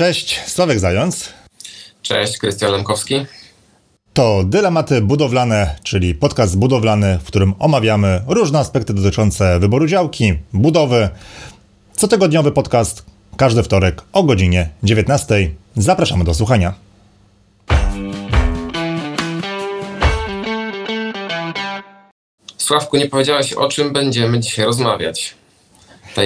Cześć, Sławek Zając. Cześć, Krystian Lemkowski. To Dylematy Budowlane, czyli podcast budowlany, w którym omawiamy różne aspekty dotyczące wyboru działki, budowy. Cotygodniowy podcast, każdy wtorek o godzinie 19. Zapraszamy do słuchania. Sławku, nie powiedziałeś o czym będziemy dzisiaj rozmawiać.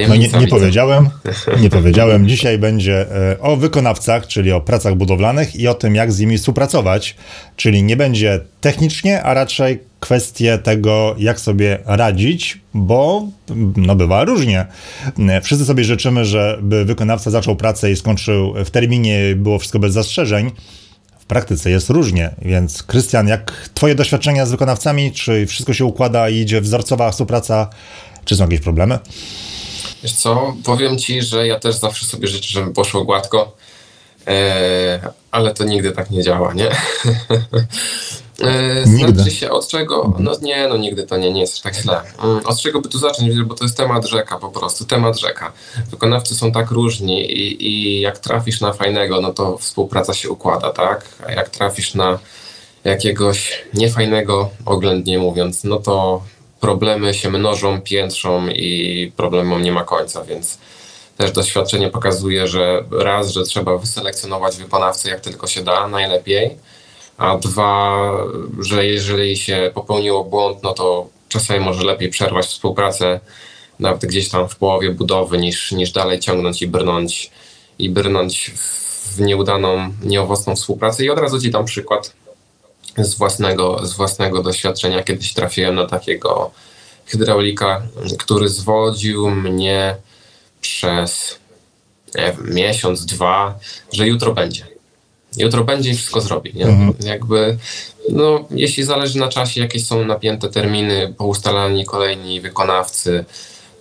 No nie, nie powiedziałem, nie powiedziałem. Dzisiaj będzie e, o wykonawcach, czyli o pracach budowlanych i o tym, jak z nimi współpracować. Czyli nie będzie technicznie, a raczej kwestie tego, jak sobie radzić, bo no bywa różnie. Wszyscy sobie życzymy, żeby wykonawca zaczął pracę i skończył w terminie, było wszystko bez zastrzeżeń. W praktyce jest różnie, więc Krystian, jak twoje doświadczenia z wykonawcami, czy wszystko się układa i idzie wzorcowa współpraca, czy są jakieś problemy? Wiesz co, powiem ci, że ja też zawsze sobie życzę, żeby poszło gładko, e, ale to nigdy tak nie działa, nie? e, znaczy się od czego? No nie, no nigdy to nie, nie jest tak źle. Mm, od czego by tu zacząć? Bo to jest temat rzeka po prostu, temat rzeka. Wykonawcy są tak różni i, i jak trafisz na fajnego, no to współpraca się układa, tak? A jak trafisz na jakiegoś niefajnego, oględnie mówiąc, no to problemy się mnożą, piętrzą i problemom nie ma końca, więc też doświadczenie pokazuje, że raz, że trzeba wyselekcjonować wykonawcę jak tylko się da, najlepiej, a dwa, że jeżeli się popełniło błąd, no to czasami może lepiej przerwać współpracę nawet gdzieś tam w połowie budowy, niż, niż dalej ciągnąć i brnąć, i brnąć w nieudaną, nieowocną współpracę. I od razu ci dam przykład z własnego, z własnego doświadczenia. Kiedyś trafiłem na takiego hydraulika, który zwodził mnie przez wiem, miesiąc, dwa, że jutro będzie. Jutro będzie i wszystko zrobi. Nie? Mhm. Jakby, no, jeśli zależy na czasie, jakieś są napięte terminy, poustalani kolejni wykonawcy,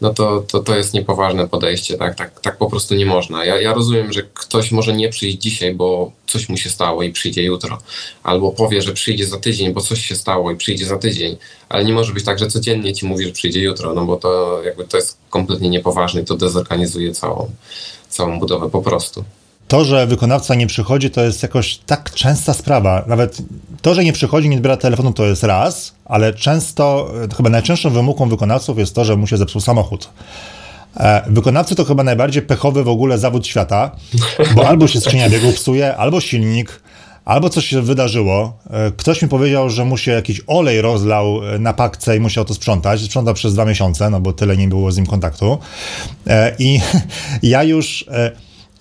no to, to, to jest niepoważne podejście, tak, tak, tak po prostu nie można. Ja, ja rozumiem, że ktoś może nie przyjść dzisiaj, bo coś mu się stało i przyjdzie jutro, albo powie, że przyjdzie za tydzień, bo coś się stało i przyjdzie za tydzień, ale nie może być tak, że codziennie ci mówi, że przyjdzie jutro, no bo to jakby to jest kompletnie niepoważne i to dezorganizuje całą, całą budowę po prostu to, że wykonawca nie przychodzi, to jest jakoś tak częsta sprawa. Nawet to, że nie przychodzi, nie odbiera telefonu, to jest raz, ale często, chyba najczęstszą wymówką wykonawców jest to, że mu się zepsuł samochód. E, wykonawcy to chyba najbardziej pechowy w ogóle zawód świata, bo albo się skrzynia biegu psuje, albo silnik, albo coś się wydarzyło. E, ktoś mi powiedział, że mu się jakiś olej rozlał na pakce i musiał to sprzątać. Sprzątał przez dwa miesiące, no bo tyle nie było z nim kontaktu. E, I ja już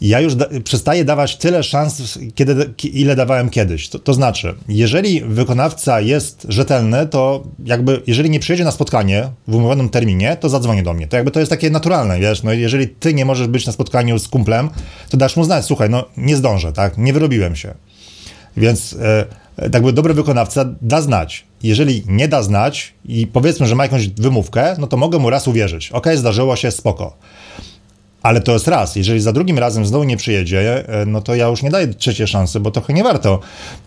ja już da, przestaję dawać tyle szans, kiedy, ile dawałem kiedyś. To, to, znaczy, jeżeli wykonawca jest rzetelny, to jakby, jeżeli nie przyjedzie na spotkanie w umówionym terminie, to zadzwoni do mnie. To jakby to jest takie naturalne, wiesz, no jeżeli ty nie możesz być na spotkaniu z kumplem, to dasz mu znać, słuchaj, no nie zdążę, tak, nie wyrobiłem się. Więc e, jakby dobry wykonawca da znać. Jeżeli nie da znać i powiedzmy, że ma jakąś wymówkę, no to mogę mu raz uwierzyć. Ok, zdarzyło się, spoko. Ale to jest raz. Jeżeli za drugim razem znowu nie przyjedzie, e, no to ja już nie daję trzeciej szansy, bo trochę nie warto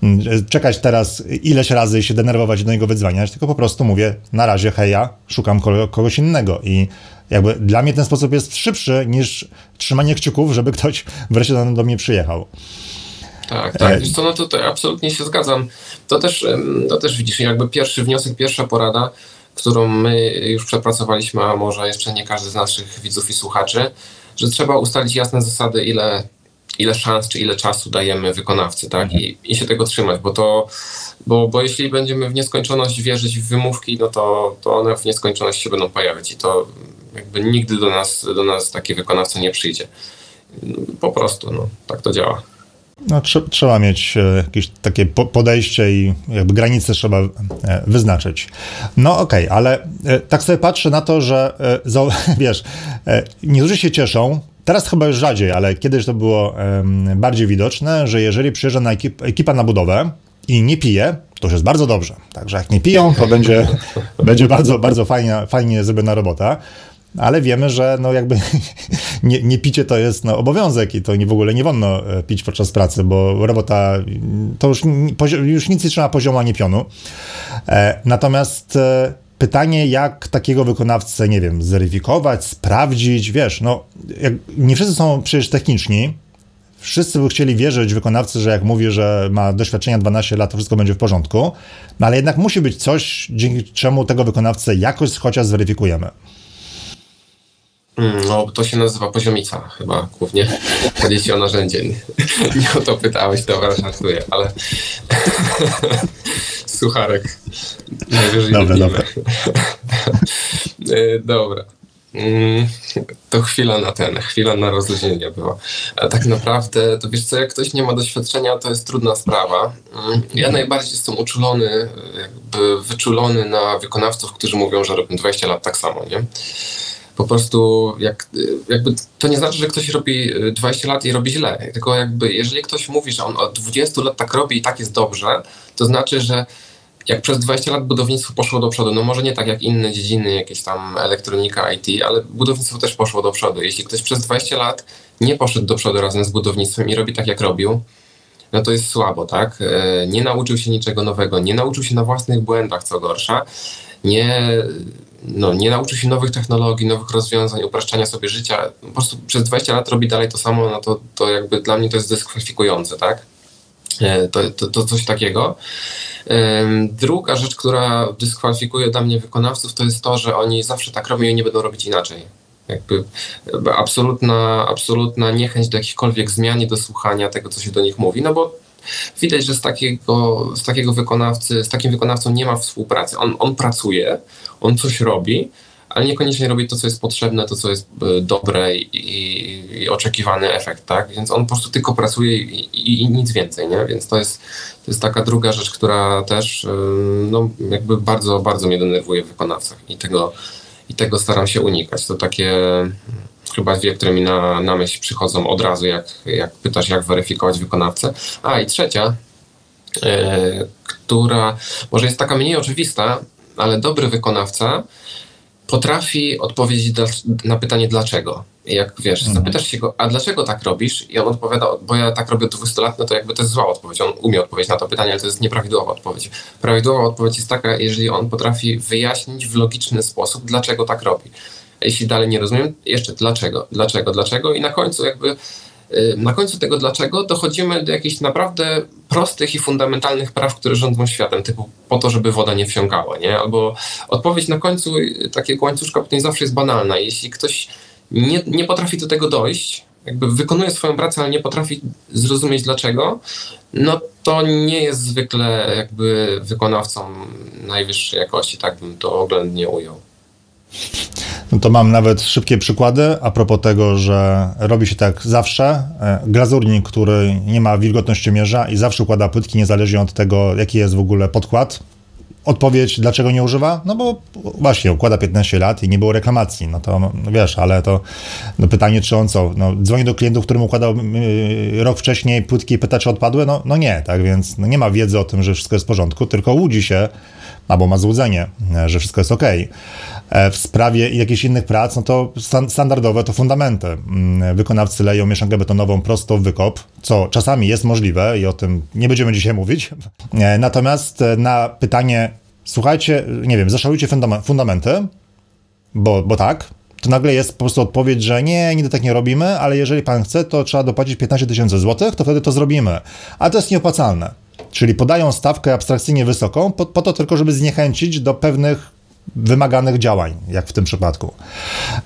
mm, e, czekać teraz ileś razy i się denerwować do niego wydzwaniać, tylko po prostu mówię, na razie heja, szukam kogoś innego i jakby dla mnie ten sposób jest szybszy niż trzymanie kciuków, żeby ktoś wreszcie do, do mnie przyjechał. Tak, tak. Wiesz co, no to, to absolutnie się zgadzam. To też, to też widzisz, jakby pierwszy wniosek, pierwsza porada, którą my już przepracowaliśmy, a może jeszcze nie każdy z naszych widzów i słuchaczy, że trzeba ustalić jasne zasady, ile, ile szans czy ile czasu dajemy wykonawcy, tak? I, i się tego trzymać, bo to, bo, bo jeśli będziemy w nieskończoność wierzyć w wymówki, no to, to one w nieskończoność się będą pojawiać i to jakby nigdy do nas, do nas taki wykonawca nie przyjdzie. Po prostu, no, tak to działa. No, tr trzeba mieć e, jakieś takie po podejście i jakby granice trzeba e, wyznaczyć. No okej, okay, ale e, tak sobie patrzę na to, że wiesz, niektórzy się cieszą, Teraz chyba już rzadziej, ale kiedyś to było bardziej widoczne, że jeżeli przyjeżdża na ekip, ekipa na budowę i nie pije, to już jest bardzo dobrze. Także jak nie piją, to będzie, będzie bardzo, bardzo fajnie, fajnie zrobiona robota ale wiemy, że no jakby nie, nie picie to jest no, obowiązek i to nie, w ogóle nie wolno e, pić podczas pracy, bo robota to już, już nic nie trzyma poziomu ani pionu. E, natomiast e, pytanie, jak takiego wykonawcę, nie wiem, zweryfikować, sprawdzić, wiesz, no nie wszyscy są przecież techniczni, wszyscy by chcieli wierzyć wykonawcy, że jak mówi, że ma doświadczenia 12 lat, to wszystko będzie w porządku, no ale jednak musi być coś, dzięki czemu tego wykonawcę jakoś chociaż zweryfikujemy. Mm, no, to się nazywa poziomica chyba głównie. Chodzi ci o narzędzie. Nie o to pytałeś, dobra, żartuję, ale sucharek. Najwyżej dobra, dobra. E, dobra. Mm, to chwila na ten, chwila na rozluźnienie była. A tak naprawdę, to wiesz co, jak ktoś nie ma doświadczenia, to jest trudna sprawa. Mm, ja najbardziej jestem uczulony, jakby wyczulony na wykonawców, którzy mówią, że robią 20 lat tak samo, nie? Po prostu jak, jakby to nie znaczy, że ktoś robi 20 lat i robi źle, tylko jakby jeżeli ktoś mówi, że on od 20 lat tak robi i tak jest dobrze, to znaczy, że jak przez 20 lat budownictwo poszło do przodu, no może nie tak jak inne dziedziny, jakieś tam elektronika, IT, ale budownictwo też poszło do przodu. Jeśli ktoś przez 20 lat nie poszedł do przodu razem z budownictwem i robi tak jak robił, no to jest słabo, tak? E, nie nauczył się niczego nowego, nie nauczył się na własnych błędach, co gorsza, nie, no, nie nauczył się nowych technologii, nowych rozwiązań, upraszczania sobie życia, po prostu przez 20 lat robi dalej to samo, no to, to jakby dla mnie to jest dyskwalifikujące, tak? E, to, to, to coś takiego. Druga rzecz, która dyskwalifikuje dla mnie wykonawców, to jest to, że oni zawsze tak robią i nie będą robić inaczej. Jakby absolutna, absolutna niechęć do jakichkolwiek zmian i do słuchania tego, co się do nich mówi, no bo widać, że z takiego, z takiego wykonawcy, z takim wykonawcą nie ma współpracy. On, on pracuje, on coś robi, ale niekoniecznie robi to, co jest potrzebne, to, co jest e, dobre i, i, i oczekiwany efekt, tak? Więc on po prostu tylko pracuje i, i, nic więcej, nie? Więc to jest, to jest taka druga rzecz, która też e, no, jakby bardzo, bardzo mnie denerwuje w wykonawcach i tego, i tego staram się unikać. To takie chyba dwie, które mi na, na myśl przychodzą od razu, jak, jak pytasz, jak weryfikować wykonawcę. A i trzecia, e, która może jest taka mniej oczywista, ale dobry wykonawca potrafi odpowiedzieć na pytanie dlaczego. Jak wiesz, mhm. zapytasz się go, a dlaczego tak robisz? I on odpowiada, bo ja tak robię od 20 lat, no to jakby to jest zła odpowiedź. On umie odpowiedzieć na to pytanie, ale to jest nieprawidłowa odpowiedź. Prawidłowa odpowiedź jest taka, jeżeli on potrafi wyjaśnić w logiczny sposób, dlaczego tak robi. Jeśli dalej nie rozumiem, jeszcze dlaczego, dlaczego, dlaczego i na końcu jakby na końcu tego dlaczego dochodzimy do jakichś naprawdę prostych i fundamentalnych praw, które rządzą światem, typu po to, żeby woda nie wsiąkała, nie? Albo odpowiedź na końcu takiego łańcuszka pytań zawsze jest banalna. Jeśli ktoś nie, nie potrafi do tego dojść, jakby wykonuje swoją pracę, ale nie potrafi zrozumieć dlaczego, no to nie jest zwykle jakby wykonawcą najwyższej jakości, tak bym to oględnie ujął. No to mam nawet szybkie przykłady a propos tego, że robi się tak zawsze. E, glazurnik, który nie ma wilgotności mierza i zawsze układa płytki niezależnie od tego, jaki jest w ogóle podkład. Odpowiedź, dlaczego nie używa? No bo właśnie, układa 15 lat i nie było reklamacji. No to no wiesz, ale to no pytanie, czy on co? No, dzwoni do klientów, którym układał yy, rok wcześniej płytki i pyta, czy odpadły? No, no nie, tak więc no nie ma wiedzy o tym, że wszystko jest w porządku, tylko łudzi się, albo ma złudzenie, że wszystko jest ok. E, w sprawie jakichś innych prac, no to standardowe to fundamenty. Mm, wykonawcy leją mieszankę betonową prosto w wykop, co czasami jest możliwe i o tym nie będziemy dzisiaj mówić. E, natomiast e, na pytanie, słuchajcie, nie wiem, zaszalujcie fundamenty, bo, bo tak, to nagle jest po prostu odpowiedź, że nie, nigdy tak nie robimy, ale jeżeli pan chce, to trzeba dopłacić 15 tysięcy złotych, to wtedy to zrobimy. A to jest nieopłacalne. Czyli podają stawkę abstrakcyjnie wysoką, po, po to tylko, żeby zniechęcić do pewnych wymaganych działań, jak w tym przypadku.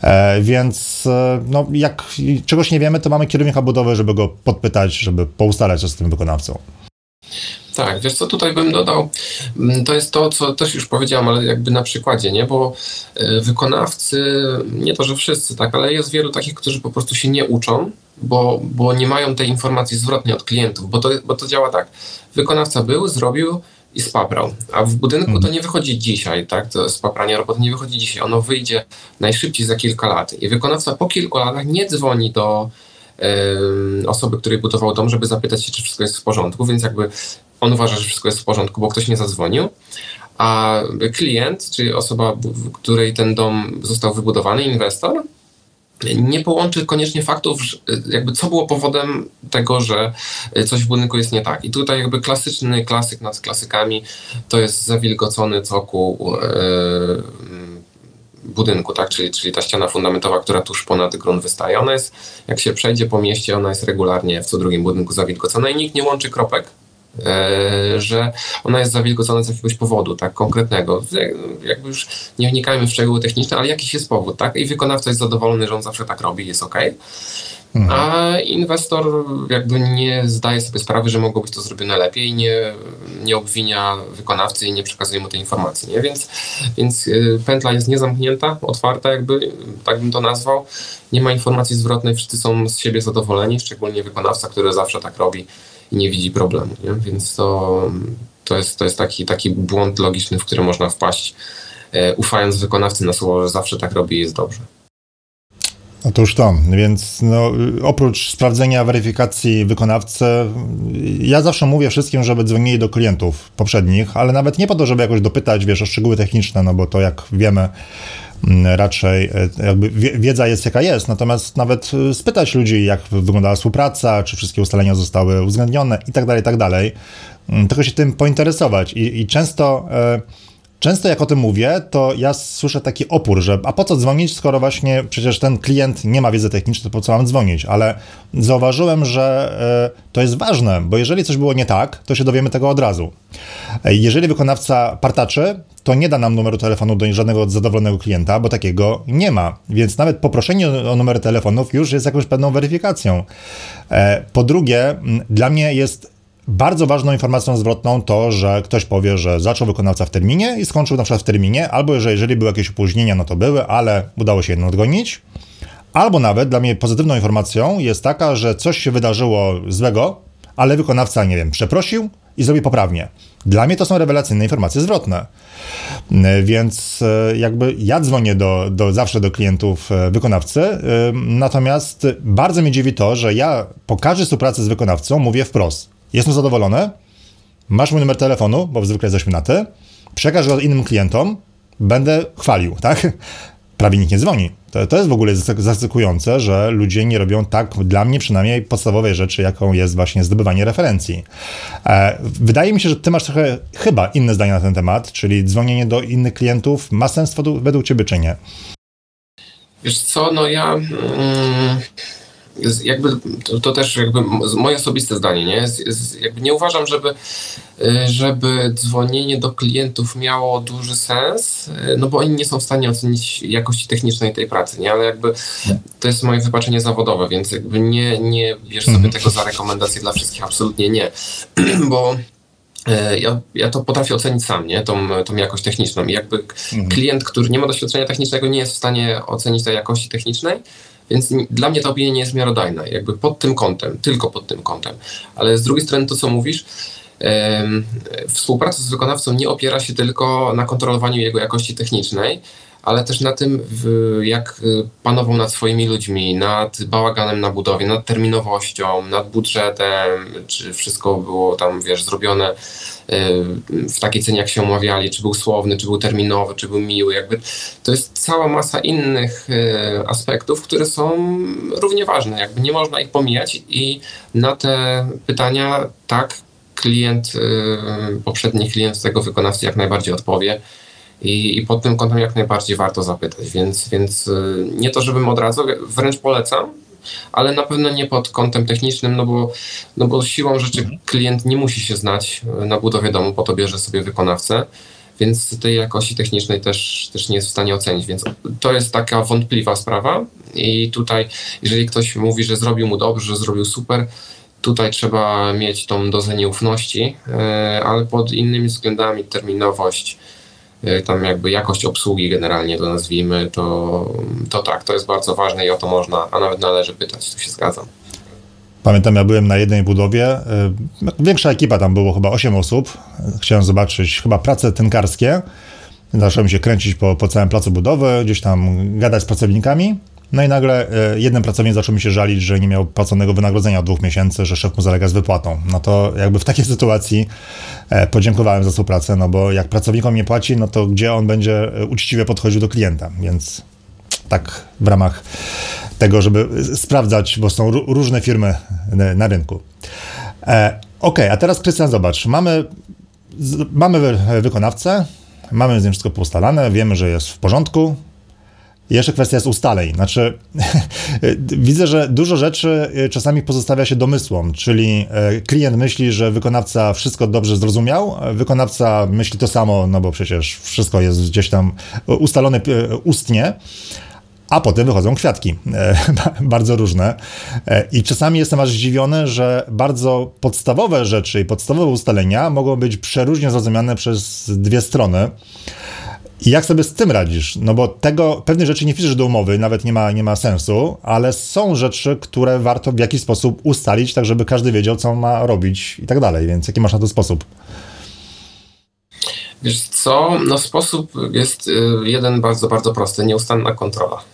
E, więc e, no, jak czegoś nie wiemy, to mamy kierownika budowy, żeby go podpytać, żeby poustalać się z tym wykonawcą. Tak, wiesz co tutaj bym dodał, mm, to jest to, co też już powiedziałem, ale jakby na przykładzie, nie, bo e, wykonawcy, nie to, że wszyscy, tak, ale jest wielu takich, którzy po prostu się nie uczą, bo, bo nie mają tej informacji zwrotnej od klientów, bo to, bo to działa tak, wykonawca był, zrobił, i spaprał. A w budynku to mhm. nie wychodzi dzisiaj, tak? To spapranie roboty nie wychodzi dzisiaj. Ono wyjdzie najszybciej za kilka lat. I wykonawca po kilku latach nie dzwoni do osoby, której budował dom, żeby zapytać się, czy wszystko jest w porządku, więc jakby on uważa, że wszystko jest w porządku, bo ktoś nie zadzwonił. A klient, czyli osoba, w której ten dom został wybudowany, inwestor, nie połączy koniecznie faktów, jakby co było powodem tego, że coś w budynku jest nie tak. I tutaj jakby klasyczny klasyk nad klasykami to jest zawilgocony cokół, budynku, tak? czyli, czyli ta ściana fundamentowa, która tuż ponad grunt wystaje. Ona jest, jak się przejdzie po mieście, ona jest regularnie w co drugim budynku zawilgocona i nikt nie łączy kropek, E, że ona jest zawilgocona z jakiegoś powodu, tak, konkretnego. Jakby już nie wnikajmy w szczegóły techniczne, ale jakiś jest powód, tak, i wykonawca jest zadowolony, że on zawsze tak robi, jest ok. Mhm. A inwestor jakby nie zdaje sobie sprawy, że mogło być to zrobione lepiej, nie, nie obwinia wykonawcy i nie przekazuje mu tej informacji, nie? Więc, więc y, pętla jest niezamknięta, otwarta jakby, tak bym to nazwał. Nie ma informacji zwrotnej, wszyscy są z siebie zadowoleni, szczególnie wykonawca, który zawsze tak robi i nie widzi problemu. Nie? Więc to, to, jest, to jest taki, taki błąd logiczny, w który można wpaść, e, ufając wykonawcy na słowo, że zawsze tak robi i jest dobrze. Otóż to, więc no, oprócz sprawdzenia weryfikacji wykonawcy, ja zawsze mówię wszystkim, żeby dzwonili do klientów poprzednich, ale nawet nie po to, żeby jakoś dopytać, wiesz, o szczegóły techniczne, no bo to jak wiemy, raczej e, jakby wiedza jest jaka jest, natomiast nawet e, spytać ludzi, jak wyglądała współpraca, czy wszystkie ustalenia zostały uwzględnione i tak dalej, i tak dalej, mm, tylko się tym pointeresować. I, i często... E, Często jak o tym mówię, to ja słyszę taki opór, że a po co dzwonić, skoro właśnie przecież ten klient nie ma wiedzy technicznej, to po co mam dzwonić? Ale zauważyłem, że y, to jest ważne, bo jeżeli coś było nie tak, to się dowiemy tego od razu. Jeżeli wykonawca partaczy, to nie da nam numeru telefonu do żadnego zadowolonego klienta, bo takiego nie ma. Więc nawet poproszenie o numer telefonów już jest jakąś pewną weryfikacją. E, po drugie, dla mnie jest bardzo ważną informacją zwrotną to, że ktoś powie, że zaczął wykonawca w terminie i skończył na przykład w terminie, albo że jeżeli były jakieś opóźnienia, no to były, ale udało się jedno odgonić. Albo nawet dla mnie pozytywną informacją jest taka, że coś się wydarzyło złego, ale wykonawca, nie wiem, przeprosił i zrobi poprawnie. Dla mnie to są rewelacyjne informacje zwrotne. Więc e, jakby ja dzwonię do, do, zawsze do klientów e, wykonawcy, e, natomiast bardzo mnie dziwi to, że ja po każdej współpracy z wykonawcą mówię wprost. Jestem zadowolony, masz mój numer telefonu, bo zwykle jesteśmy na ty, przekaż go innym klientom, będę chwalił, tak? Prawie nikt nie dzwoni. To, to jest w ogóle zaskakujące, że ludzie nie robią tak, dla mnie przynajmniej, podstawowej rzeczy, jaką jest właśnie zdobywanie referencji. E, wydaje mi się, że ty masz trochę chyba inne zdanie na ten temat, czyli dzwonienie do innych klientów ma sens według ciebie, czy nie? Wiesz co, no ja... Mm jakby to, to, też jakby moje osobiste zdanie, nie? jakby nie uważam, żeby, y, żeby dzwonienie do klientów miało duży sens, y, no bo oni nie są w stanie ocenić jakości technicznej tej pracy, nie? Ale jakby to jest moje wypaczenie zawodowe, więc jakby nie, nie bierz sobie mhm. tego za rekomendację dla wszystkich, absolutnie nie, bo y, ja, ja to potrafię ocenić sam, nie? Tą, tą jakość techniczną. I jakby mhm. klient, który nie ma doświadczenia technicznego, nie jest w stanie ocenić tej jakości technicznej, więc dla mnie ta opinia nie jest miarodajna, jakby pod tym kątem, tylko pod tym kątem. Ale z drugiej strony to, co mówisz, współpraca z wykonawcą nie opiera się tylko na kontrolowaniu jego jakości technicznej, ale też na tym, jak y, panował nad swoimi ludźmi, nad bałaganem na budowie, nad terminowością, nad budżetem, czy wszystko było tam, wiesz, zrobione y, w takiej cenie, jak się umawiali, czy był słowny, czy był terminowy, czy był miły. Jakby to jest cała masa innych y, aspektów, które są równie ważne. Jakby nie można ich pomijać i na te pytania tak klient, poprzedni klient tego wykonawcy jak najbardziej odpowie. I, I pod tym kątem jak najbardziej warto zapytać, więc, więc y, nie to, żebym odradzał, wręcz polecam, ale na pewno nie pod kątem technicznym, no bo, no bo siłą rzeczy mhm. klient nie musi się znać na budowie domu, po to bierze sobie wykonawcę, więc tej jakości technicznej też, też nie jest w stanie ocenić, więc to jest taka wątpliwa sprawa. I tutaj, jeżeli ktoś mówi, że zrobił mu dobrze, że zrobił super, tutaj trzeba mieć tą dozę nieufności, y, ale pod innymi względami terminowość, tam jakby jakość obsługi generalnie to nazwijmy, to, to tak, to jest bardzo ważne i o to można, a nawet należy pytać, tu się zgadzam. Pamiętam, ja byłem na jednej budowie, e, większa ekipa, tam było chyba 8 osób, chciałem zobaczyć chyba prace tynkarskie, zacząłem się kręcić po, po całym placu budowy, gdzieś tam gadać z pracownikami, no i nagle e, jeden pracownik zaczął mi się żalić, że nie miał płaconego wynagrodzenia od dwóch miesięcy, że szef mu zalega z wypłatą. No to jakby w takiej sytuacji e, podziękowałem za współpracę, no bo jak pracownikom nie płaci, no to gdzie on będzie e, uczciwie podchodził do klienta, więc tak w ramach tego, żeby sprawdzać, bo są różne firmy na rynku. ok, a teraz Krystian, zobacz, mamy, mamy wykonawcę, mamy z nim wszystko poustalane, wiemy, że jest w porządku, jeszcze kwestia jest ustaleń. Znaczy, widzę, że dużo rzeczy y, czasami pozostawia się domysłom, czyli y, klient myśli, że wykonawca wszystko dobrze zrozumiał, wykonawca myśli to samo, no bo przecież wszystko jest gdzieś tam ustalone y, ustnie. A potem wychodzą kwiatki, bardzo różne. I czasami jestem aż zdziwiony, że bardzo podstawowe rzeczy i podstawowe ustalenia mogą być przeróżnie zrozumiane przez dwie strony. I jak sobie z tym radzisz? No bo tego, pewnych rzeczy nie wpiszesz do umowy, nawet nie ma, nie ma sensu, ale są rzeczy, które warto w jakiś sposób ustalić, tak żeby każdy wiedział, co ma robić i tak dalej. Więc jaki masz na to sposób? Wiesz co, no sposób jest y, jeden bardzo, bardzo prosty, nieustanna kontrola.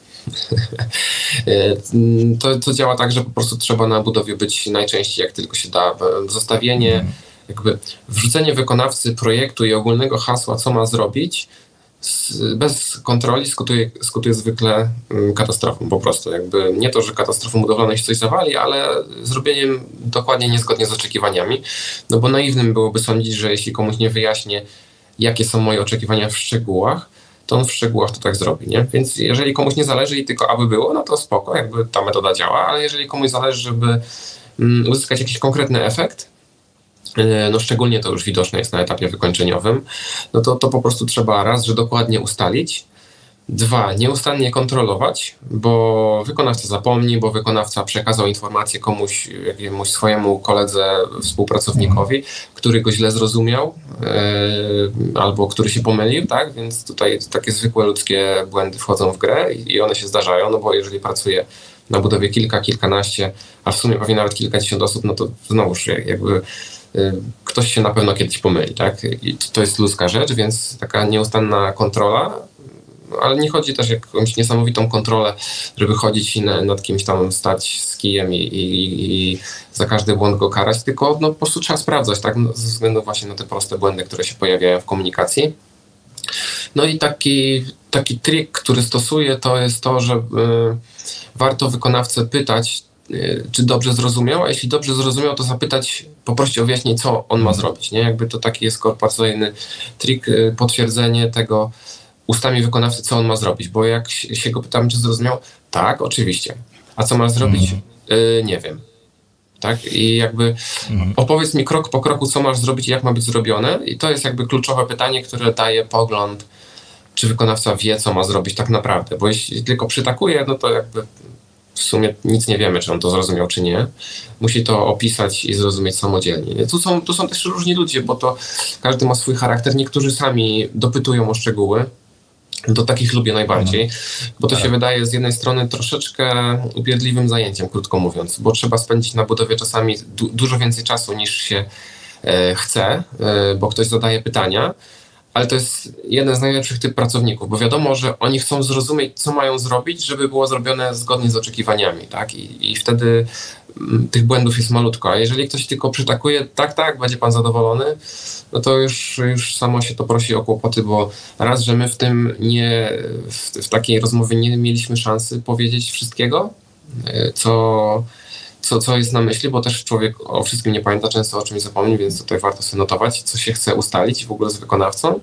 Y, to, to działa tak, że po prostu trzeba na budowie być najczęściej jak tylko się da. Zostawienie, hmm. jakby wrzucenie wykonawcy projektu i ogólnego hasła, co ma zrobić, bez kontroli skutuje, skutuje zwykle mm, katastrofą po prostu. Jakby nie to, że katastrofą budowlaną się coś zawali, ale zrobieniem dokładnie niezgodnie z oczekiwaniami. No bo naiwnym byłoby sądzić, że jeśli komuś nie wyjaśnię, jakie są moje oczekiwania w szczegółach, to on w szczegółach to tak zrobi, nie? Więc jeżeli komuś nie zależy i tylko aby było, no to spoko, jakby ta metoda działa, ale jeżeli komuś zależy, żeby mm, uzyskać jakiś konkretny efekt, no szczególnie to już widoczne jest na etapie wykończeniowym, no to, to po prostu trzeba raz, że dokładnie ustalić, Dwa, nieustannie kontrolować, bo wykonawca zapomni, bo wykonawca przekazał informację komuś, jakiemuś swojemu koledze, współpracownikowi, który go źle zrozumiał yy, albo który się pomylił, tak? Więc tutaj takie zwykłe ludzkie błędy wchodzą w grę i, one się zdarzają, no bo jeżeli pracuje na budowie kilka, kilkanaście, a w sumie pewnie nawet kilkadziesiąt osób, no to znowuż jakby Y, ktoś się na pewno kiedyś pomyli, tak? I to jest ludzka rzecz, więc taka nieustanna kontrola, ale nie chodzi też o jakąś niesamowitą kontrolę, żeby chodzić i nad kimś tam stać z kijem i, i, i, za każdy błąd go karać, tylko no, po prostu trzeba sprawdzać, tak? No, ze względu właśnie na te proste błędy, które się pojawiają w komunikacji. No i taki, taki trik, który stosuję, to jest to, że y, warto wykonawcę pytać, Y, czy dobrze zrozumiał, a jeśli dobrze zrozumiał, to zapytać, poprosić o wyjaśnienie, co on ma mhm. zrobić, nie? Jakby to taki jest korporacyjny trik, y, potwierdzenie tego ustami wykonawcy, co on ma zrobić, bo jak się go pytam, czy zrozumiał, tak, oczywiście. A co ma zrobić? Mhm. Y, nie wiem. Tak? I jakby mhm. opowiedz mi krok po kroku, co masz zrobić i jak ma być zrobione. I to jest jakby kluczowe pytanie, które daje pogląd, czy wykonawca wie, co ma zrobić tak naprawdę. Bo jeśli tylko przytakuje, no to jakby w sumie nic nie wiemy, czy on to zrozumiał, czy nie. Musi to opisać i zrozumieć samodzielnie. Tu są, tu są też różni ludzie, bo to każdy ma swój charakter. Niektórzy sami dopytują o szczegóły. Do takich lubię najbardziej, mhm. bo to się tak. wydaje z jednej strony troszeczkę upierdliwym zajęciem, krótko mówiąc, bo trzeba spędzić na budowie czasami du dużo więcej czasu niż się e, chce, e, bo ktoś zadaje pytania, ale to jest jeden z najlepszych typ pracowników, bo wiadomo, że oni chcą zrozumieć, co mają zrobić, żeby było zrobione zgodnie z oczekiwaniami, tak? I, i wtedy m, mm, tych błędów jest malutko. A jeżeli ktoś tylko przytakuje, tak, tak, będzie pan zadowolony, no to już, już samo się to prosi o kłopoty, bo raz, że my w tym nie, w, w takiej rozmowie nie mieliśmy szansy powiedzieć wszystkiego, e, co co, co jest na myśli, bo też człowiek o wszystkim nie pamięta, często o czymś zapomni, więc tutaj warto sobie notować, co się chce ustalić w ogóle z wykonawcą.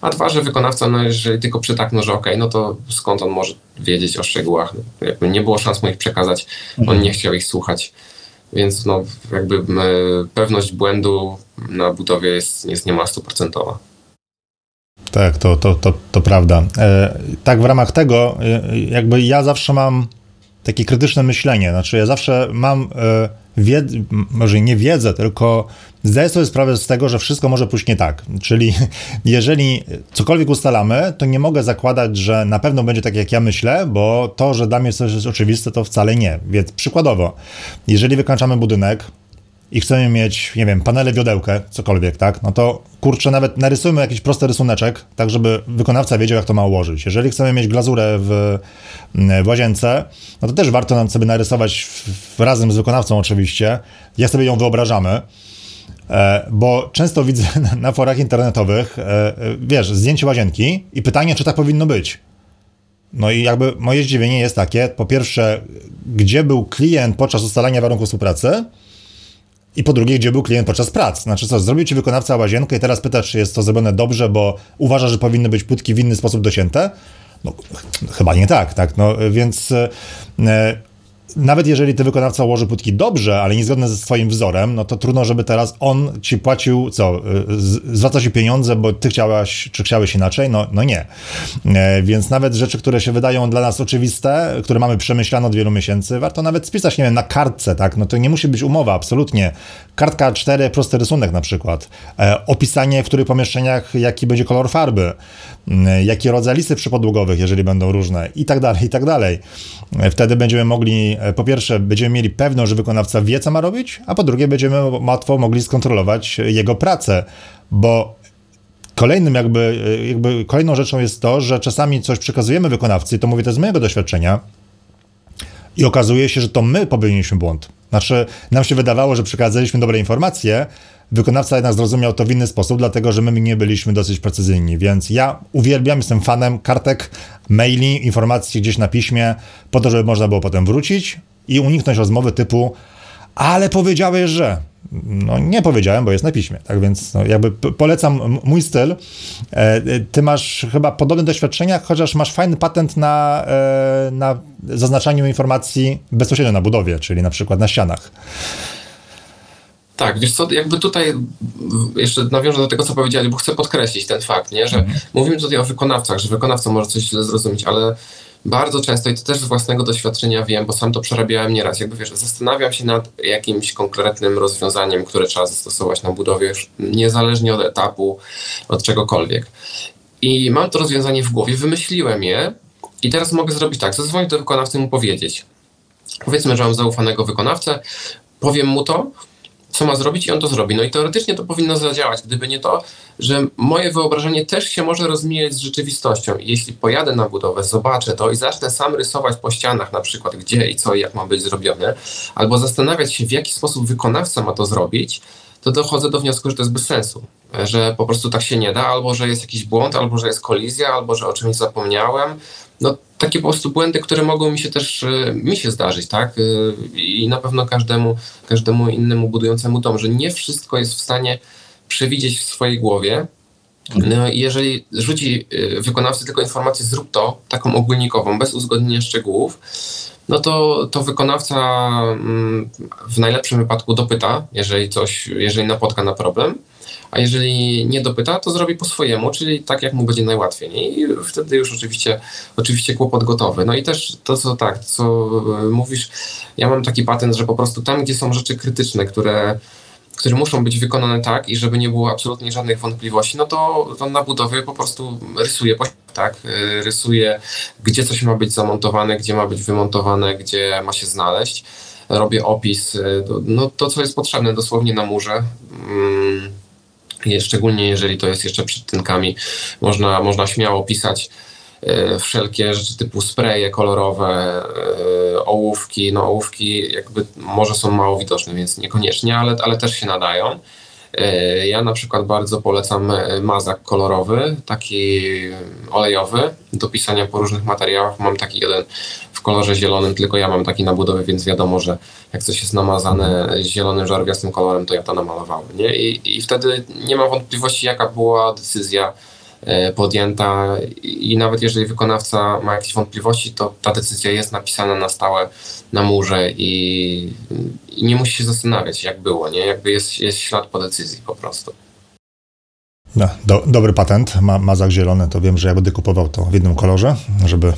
A dwa, że wykonawca, no jeżeli tylko przytaknął, że ok, no to skąd on może wiedzieć o szczegółach? No, jakby nie było szans mu ich przekazać, on mhm. nie chciał ich słuchać. Więc no, jakby pewność błędu na budowie jest, jest niemal stuprocentowa. Tak, to, to, to, to prawda. E, tak w ramach tego, e, jakby ja zawsze mam takie krytyczne myślenie. Znaczy, ja zawsze mam e, wiedzę, może nie wiedzę, tylko zdaję sobie sprawę z tego, że wszystko może pójść nie tak. Czyli jeżeli cokolwiek ustalamy, to nie mogę zakładać, że na pewno będzie tak, jak ja myślę, bo to, że dla mnie coś jest oczywiste, to wcale nie. Więc przykładowo, jeżeli wykończamy budynek, i chcemy mieć, nie wiem, panele wiodełkę, cokolwiek, tak, no to kurczę, nawet narysujmy jakiś prosty rysuneczek, tak żeby wykonawca wiedział, jak to ma ułożyć. Jeżeli chcemy mieć glazurę w, w łazience, no to też warto nam sobie narysować w, razem z wykonawcą oczywiście, jak sobie ją wyobrażamy, e, bo często widzę na, forach internetowych, e, wiesz, zdjęcie łazienki i pytanie, czy tak powinno być. No i jakby moje zdziwienie jest takie, po pierwsze, gdzie był klient podczas ustalania warunków współpracy, i po drugie, gdzie był klient podczas prac. Znaczy co, zrobił ci wykonawca łazienkę i teraz pytasz, czy jest to zrobione dobrze, bo uważa, że powinny być płytki w inny sposób docięte. No, chyba nie tak, tak? No, więc nawet jeżeli ty wykonawca ułoży płytki dobrze, ale niezgodne ze swoim wzorem, no to trudno, żeby teraz on ci płacił, co, zwraca ci pieniądze, bo ty chciałaś, czy chciałeś inaczej? No, no nie. E, więc nawet rzeczy, które się wydają dla nas oczywiste, które mamy przemyślane od wielu miesięcy, warto nawet spisać, nie wiem, na kartce, tak? No to nie musi być umowa, absolutnie. Kartka 4, prosty rysunek na przykład. E, opisanie, w których pomieszczeniach, jaki będzie kolor farby, e, jaki rodzaj listy przypodłogowych, jeżeli będą różne i tak dalej, i tak dalej. Wtedy będziemy mogli po pierwsze, będziemy mieli pewność, że wykonawca wie, co ma robić, a po drugie, będziemy łatwo mogli skontrolować jego pracę, bo kolejnym jakby, e, jakby kolejną rzeczą jest to, że czasami coś przekazujemy wykonawcy, to mówię to z mojego doświadczenia, i okazuje się, że to my popełniliśmy błąd. Znaczy, nam się wydawało, że przekazaliśmy dobre informacje, wykonawca jednak zrozumiał to w inny sposób, dlatego że my nie byliśmy dosyć precyzyjni. Więc ja uwielbiam, jestem fanem kartek, maili, informacji gdzieś na piśmie, po to, żeby można było potem wrócić i uniknąć rozmowy typu ale powiedziałeś, że. No nie powiedziałem, bo jest na piśmie. Tak więc no, jakby polecam mój styl. E, ty masz chyba podobne doświadczenia, chociaż masz fajny patent na, e, na zaznaczaniu informacji bezpośrednio na budowie, czyli na przykład na ścianach. Tak, wiesz co, jakby tutaj jeszcze nawiążę do tego, co powiedzieli, bo chcę podkreślić ten fakt, nie? że mhm. mówimy tutaj o wykonawcach, że wykonawca może coś źle zrozumieć, ale bardzo często, i to też z własnego doświadczenia wiem, bo sam to przerabiałem nieraz, jakby wiesz, zastanawiam się nad jakimś konkretnym rozwiązaniem, które trzeba zastosować na budowie, niezależnie od etapu, od czegokolwiek. I mam to rozwiązanie w głowie, wymyśliłem je i teraz mogę zrobić tak, zadzwonić do wykonawcy mu powiedzieć. Powiedzmy, że mam zaufanego wykonawcę, powiem mu to, co ma zrobić i on to zrobi. No i teoretycznie to powinno zadziałać, gdyby nie to, że moje wyobrażenie też się może rozmijać z rzeczywistością. Jeśli pojadę na budowę, zobaczę to i zacznę sam rysować po ścianach na przykład gdzie i co i jak ma być zrobione, albo zastanawiać się w jaki sposób wykonawca ma to zrobić, to dochodzę do wniosku, że to jest bez sensu, że po prostu tak się nie da, albo że jest jakiś błąd, albo że jest kolizja, albo że o czymś zapomniałem. No takie po prostu błędy, które mogą mi się też e, mi się zdarzyć, tak? E, I na pewno każdemu, każdemu innemu budującemu dom, że nie wszystko jest w stanie przewidzieć w swojej głowie. No, jeżeli rzuci e, wykonawcy tylko informację, zrób to, taką ogólnikową, bez uzgodnienia szczegółów, no to, to wykonawca mm, w najlepszym wypadku dopyta, jeżeli coś, jeżeli napotka na problem, a jeżeli nie dopyta, to zrobi po swojemu, czyli tak jak mu będzie najłatwiej. I wtedy już oczywiście, oczywiście kłopot gotowy. No i też to, co tak, co mówisz, ja mam taki patent, że po prostu tam, gdzie są rzeczy krytyczne, które które muszą być wykonane tak i żeby nie było absolutnie żadnych wątpliwości, no to, to na budowie po prostu rysuję, tak? Rysuję, gdzie coś ma być zamontowane, gdzie ma być wymontowane, gdzie ma się znaleźć. Robię opis, no to, co jest potrzebne dosłownie na murze. Mm, szczególnie jeżeli to jest jeszcze przed tynkami, można, można śmiało pisać e, wszelkie rzeczy typu spreje kolorowe, e, ołówki. No ołówki jakby może są mało widoczne, więc niekoniecznie, ale, ale też się nadają. E, ja na przykład bardzo polecam mazak kolorowy, taki olejowy, do pisania po różnych materiałach. Mam taki jeden w kolorze zielonym, tylko ja mam taki na budowie, więc wiadomo, że jak coś jest namazane zielonym, żarwiastym kolorem, to ja to namalowałem. Nie? I, I wtedy nie ma wątpliwości, jaka była decyzja e, podjęta i nawet jeżeli wykonawca ma jakieś wątpliwości, to ta decyzja jest napisana na stałe na murze i, i nie musi się zastanawiać, jak było, nie? Jakby jest, jest ślad po decyzji po prostu. No, do, dobry patent, ma, mazak zielony, to wiem, że ja będę kupował to w jednym kolorze, żeby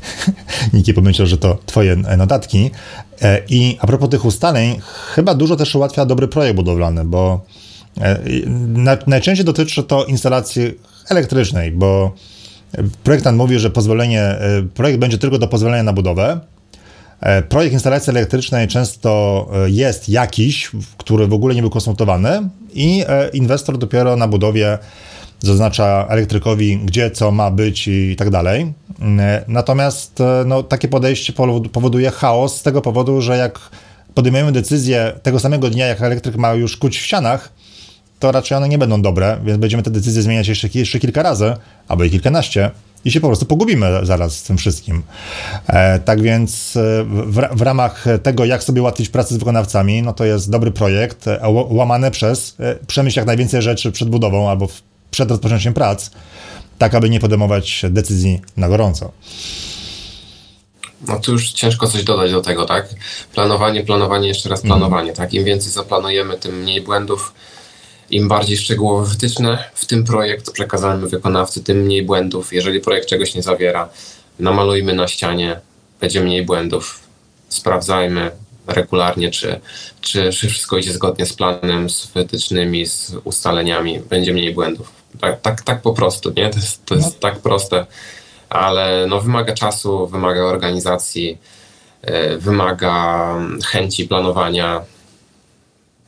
nikt nie pomyślał, że to twoje notatki. E, I a propos tych ustaleń, chyba dużo też ułatwia dobry projekt budowlany, bo e, na, najczęściej dotyczy to instalacji elektrycznej, bo projektant mówi, że pozwolenie, e, projekt będzie tylko do pozwolenia na budowę, E, projekt instalacji elektrycznej często e, jest jakiś, który w ogóle nie był konsultowany i inwestor dopiero na budowie zaznacza elektrykowi, gdzie co ma być i tak dalej. Natomiast no, takie podejście powoduje chaos z tego powodu, że jak podejmujemy decyzję tego samego dnia, jak elektryk ma już kuć w ścianach, to raczej one nie będą dobre, więc będziemy te decyzje zmieniać jeszcze, jeszcze kilka razy, albo i kilkanaście i się po prostu pogubimy zaraz z tym wszystkim. E, tak więc e, w, w, ramach tego, jak sobie ułatwić pracę z wykonawcami, no to jest dobry projekt, e, łamany przez e, przemyśl jak najwięcej rzeczy przed budową albo w, przed rozpoczęciem prac, tak aby nie podejmować decyzji na gorąco. No tu już ciężko coś dodać do tego, tak? Planowanie, planowanie, jeszcze raz planowanie, mm. tak? Im więcej zaplanujemy, tym mniej błędów, im bardziej szczegółowe wytyczne w tym projekt przekazamy wykonawcy, tym mniej błędów. Jeżeli projekt czegoś nie zawiera, namalujmy na ścianie, będzie mniej błędów. Sprawdzajmy regularnie, czy, czy, czy wszystko idzie zgodnie z planem, z wytycznymi, z ustaleniami, będzie mniej błędów. Tak, tak, tak po prostu, nie? To jest, to jest no. tak proste, ale no, wymaga czasu, wymaga organizacji, yy, wymaga chęci planowania,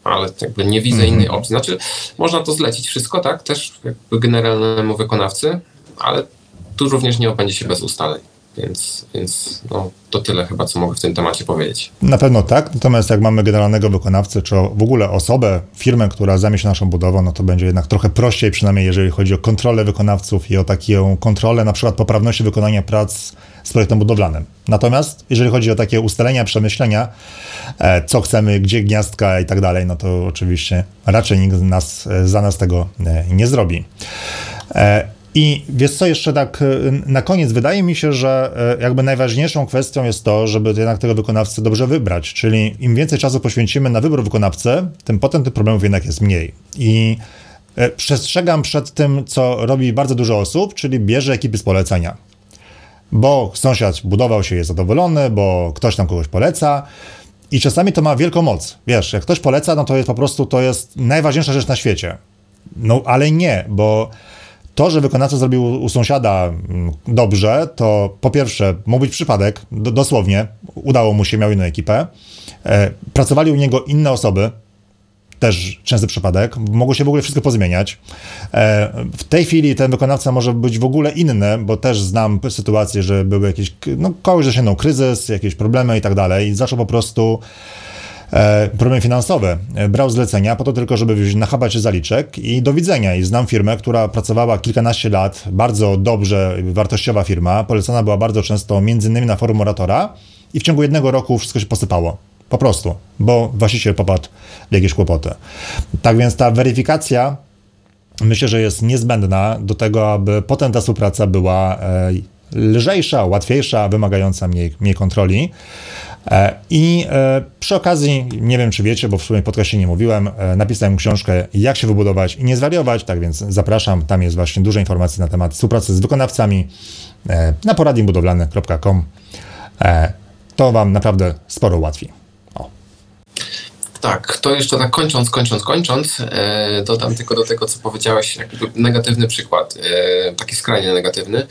ale jakby nie widzę -hmm. innej opcji. Znaczy, można to zlecić wszystko, tak, też jakby generalnemu wykonawcy, ale tu również nie obędzie się bez ustaleń. Więc, więc no, to tyle chyba, co mogę w tym temacie powiedzieć. Na pewno tak, natomiast jak mamy generalnego wykonawcę, czy w ogóle osobę, firmę, która zajmie się naszą budową, no to będzie jednak trochę prościej, przynajmniej jeżeli chodzi o kontrolę wykonawców i o taką kontrolę na przykład poprawności wykonania prac z projektem budowlanym. Natomiast jeżeli chodzi o takie ustalenia, przemyślenia, e, co chcemy, gdzie gniazdka i tak dalej, no to oczywiście raczej nikt nas, e, za nas tego e, nie zrobi. I wiesz co, jeszcze tak na koniec, wydaje mi się, że jakby najważniejszą kwestią jest to, żeby jednak tego wykonawcę dobrze wybrać, czyli im więcej czasu poświęcimy na wybór wykonawcy, tym potem tych problemów jednak jest mniej. I przestrzegam przed tym, co robi bardzo dużo osób, czyli bierze ekipy z polecenia bo sąsiad budował się, jest zadowolony, bo ktoś tam kogoś poleca. I czasami to ma wielką moc. Wiesz, jak ktoś poleca, no to jest po prostu to jest najważniejsza rzecz na świecie. No ale nie, bo to, że wykonawca zrobił u sąsiada mm, dobrze, to po pierwsze mógł być przypadek, dosłownie, udało mu się, miał inną ekipę. E, pracowali u niego inne osoby, też częsty przypadek. Mogło się w ogóle wszystko pozmieniać. E, w tej chwili ten wykonawca może być w ogóle inny, bo też znam sytuację, że były jakieś, no kogoś zasięgnął kryzys, jakieś problemy i tak dalej i zaczął po prostu e, problemy finansowe. E, brał zlecenia po to tylko, żeby na czy zaliczek i do widzenia. I znam firmę, która pracowała kilkanaście lat, bardzo dobrze, wartościowa firma, polecana była bardzo często między innymi na forum moratora i w ciągu jednego roku wszystko się posypało. Po prostu, bo właściciel popadł w jakieś kłopoty. Tak więc ta weryfikacja myślę, że jest niezbędna do tego, aby potem ta współpraca była e, lżejsza, łatwiejsza, wymagająca mniej, mniej kontroli. E, I e, przy okazji, nie wiem czy wiecie, bo w swoim podcastie nie mówiłem, napisałem książkę Jak się wybudować i nie zwariować, tak więc zapraszam, tam jest właśnie dużo informacji na temat współpracy z wykonawcami na poradniebudowlany.com. To Wam naprawdę sporo ułatwi. Tak, to jeszcze tak kończąc, kończąc, kończąc, e, dodam tylko do tego, co powiedziałeś, negatywny przykład, e, taki skrajnie negatywny,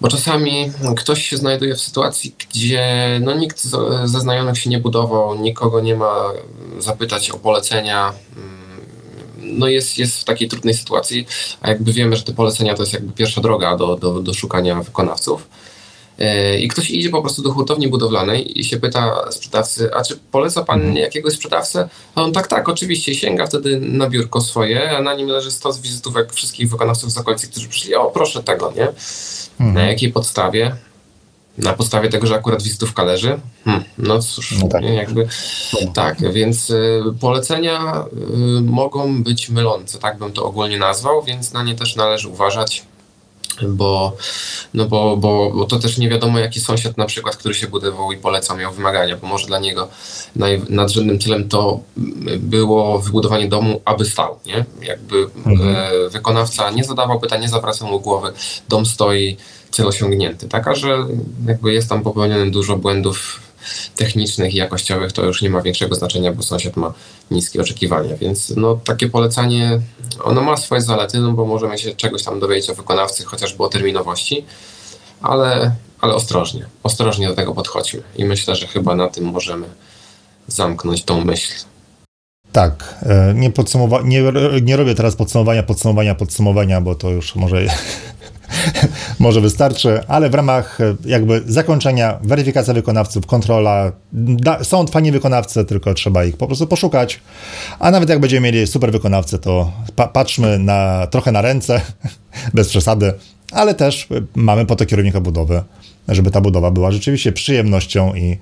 bo czasami ktoś się znajduje w sytuacji, gdzie no, nikt ze znajomych się nie budował, nikogo nie ma zapytać o polecenia, mm, no jest, jest w takiej trudnej sytuacji, a jakby wiemy, że te polecenia to jest jakby pierwsza droga do, do, do szukania wykonawców. E, I ktoś idzie po prostu do hurtowni budowlanej i się pyta sprzedawcy, a czy poleca pan mhm. jakiegoś sprzedawcę? A on tak, tak, oczywiście. Sięga wtedy na biurko swoje, a na nim leży stos wizytówek wszystkich wykonawców z okolicy, którzy przyszli, o proszę tego, nie? Mhm. Na jakiej podstawie? Na podstawie tego, że akurat wizytówka leży? Hmm, no cóż, no tak. Jakby no. tak, więc y, polecenia y, mogą być mylące, tak bym to ogólnie nazwał, więc na nie też należy uważać bo, no bo, bo, bo to też nie wiadomo, jaki sąsiad na przykład, który się budował i polecał, miał wymagania, bo może dla niego naj, nadrzędnym celem to było wybudowanie domu, aby stał, nie? Jakby mhm. e, wykonawca nie zadawał pytań, nie zawracał mu głowy, dom stoi, cel osiągnięty, taka, że jakby jest tam popełnione dużo błędów technicznych i jakościowych to już nie ma większego znaczenia, bo sąsiad ma niskie oczekiwania. Więc no, takie polecanie, ono ma swoje zalety, no bo możemy się czegoś tam dowiedzieć o wykonawcy, chociażby o terminowości, ale, ale ostrożnie, ostrożnie do tego podchodźmy. I myślę, że chyba na tym możemy zamknąć tą myśl. Tak, e, nie, podsumowa- nie, nie robię teraz podsumowania, podsumowania, podsumowania, bo to już może może wystarczy, ale w ramach e, jakby zakończenia weryfikacja wykonawców, kontrola, da, są fajni wykonawcy, tylko trzeba ich po prostu poszukać, a nawet jak będziemy mieli super wykonawcę, to pa patrzmy na, trochę na ręce, bez przesady, ale też mamy po to kierownika budowy, żeby ta budowa była rzeczywiście przyjemnością i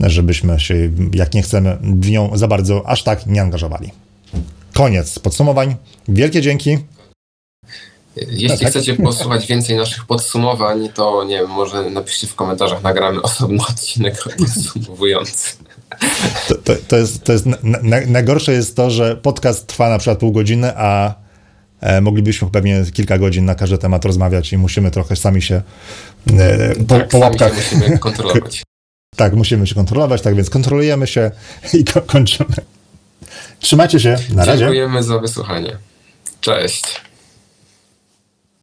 żebyśmy się, jak nie chcemy, w nią za bardzo aż tak nie angażowali. Koniec podsumowań. Wielkie dzięki. Jeśli No tak. chcecie posłuchać więcej naszych podsumowań, to nie wiem, może napiszcie w komentarzach, nagramy osobny odcinek podsumowujący. To, to, to jest, to jest na, na, najgorsze jest to, że podcast trwa na przykład pół godziny, a e, moglibyśmy pewnie kilka godzin na każdy temat rozmawiać i musimy trochę sami się e, po, tak, po łapkach. musimy kontrolować. Tak, musimy się kontrolować, tak więc kontrolujemy się i ko- kończymy. Trzymajcie się, na razie. Dziękujemy za wysłuchanie. Cześć.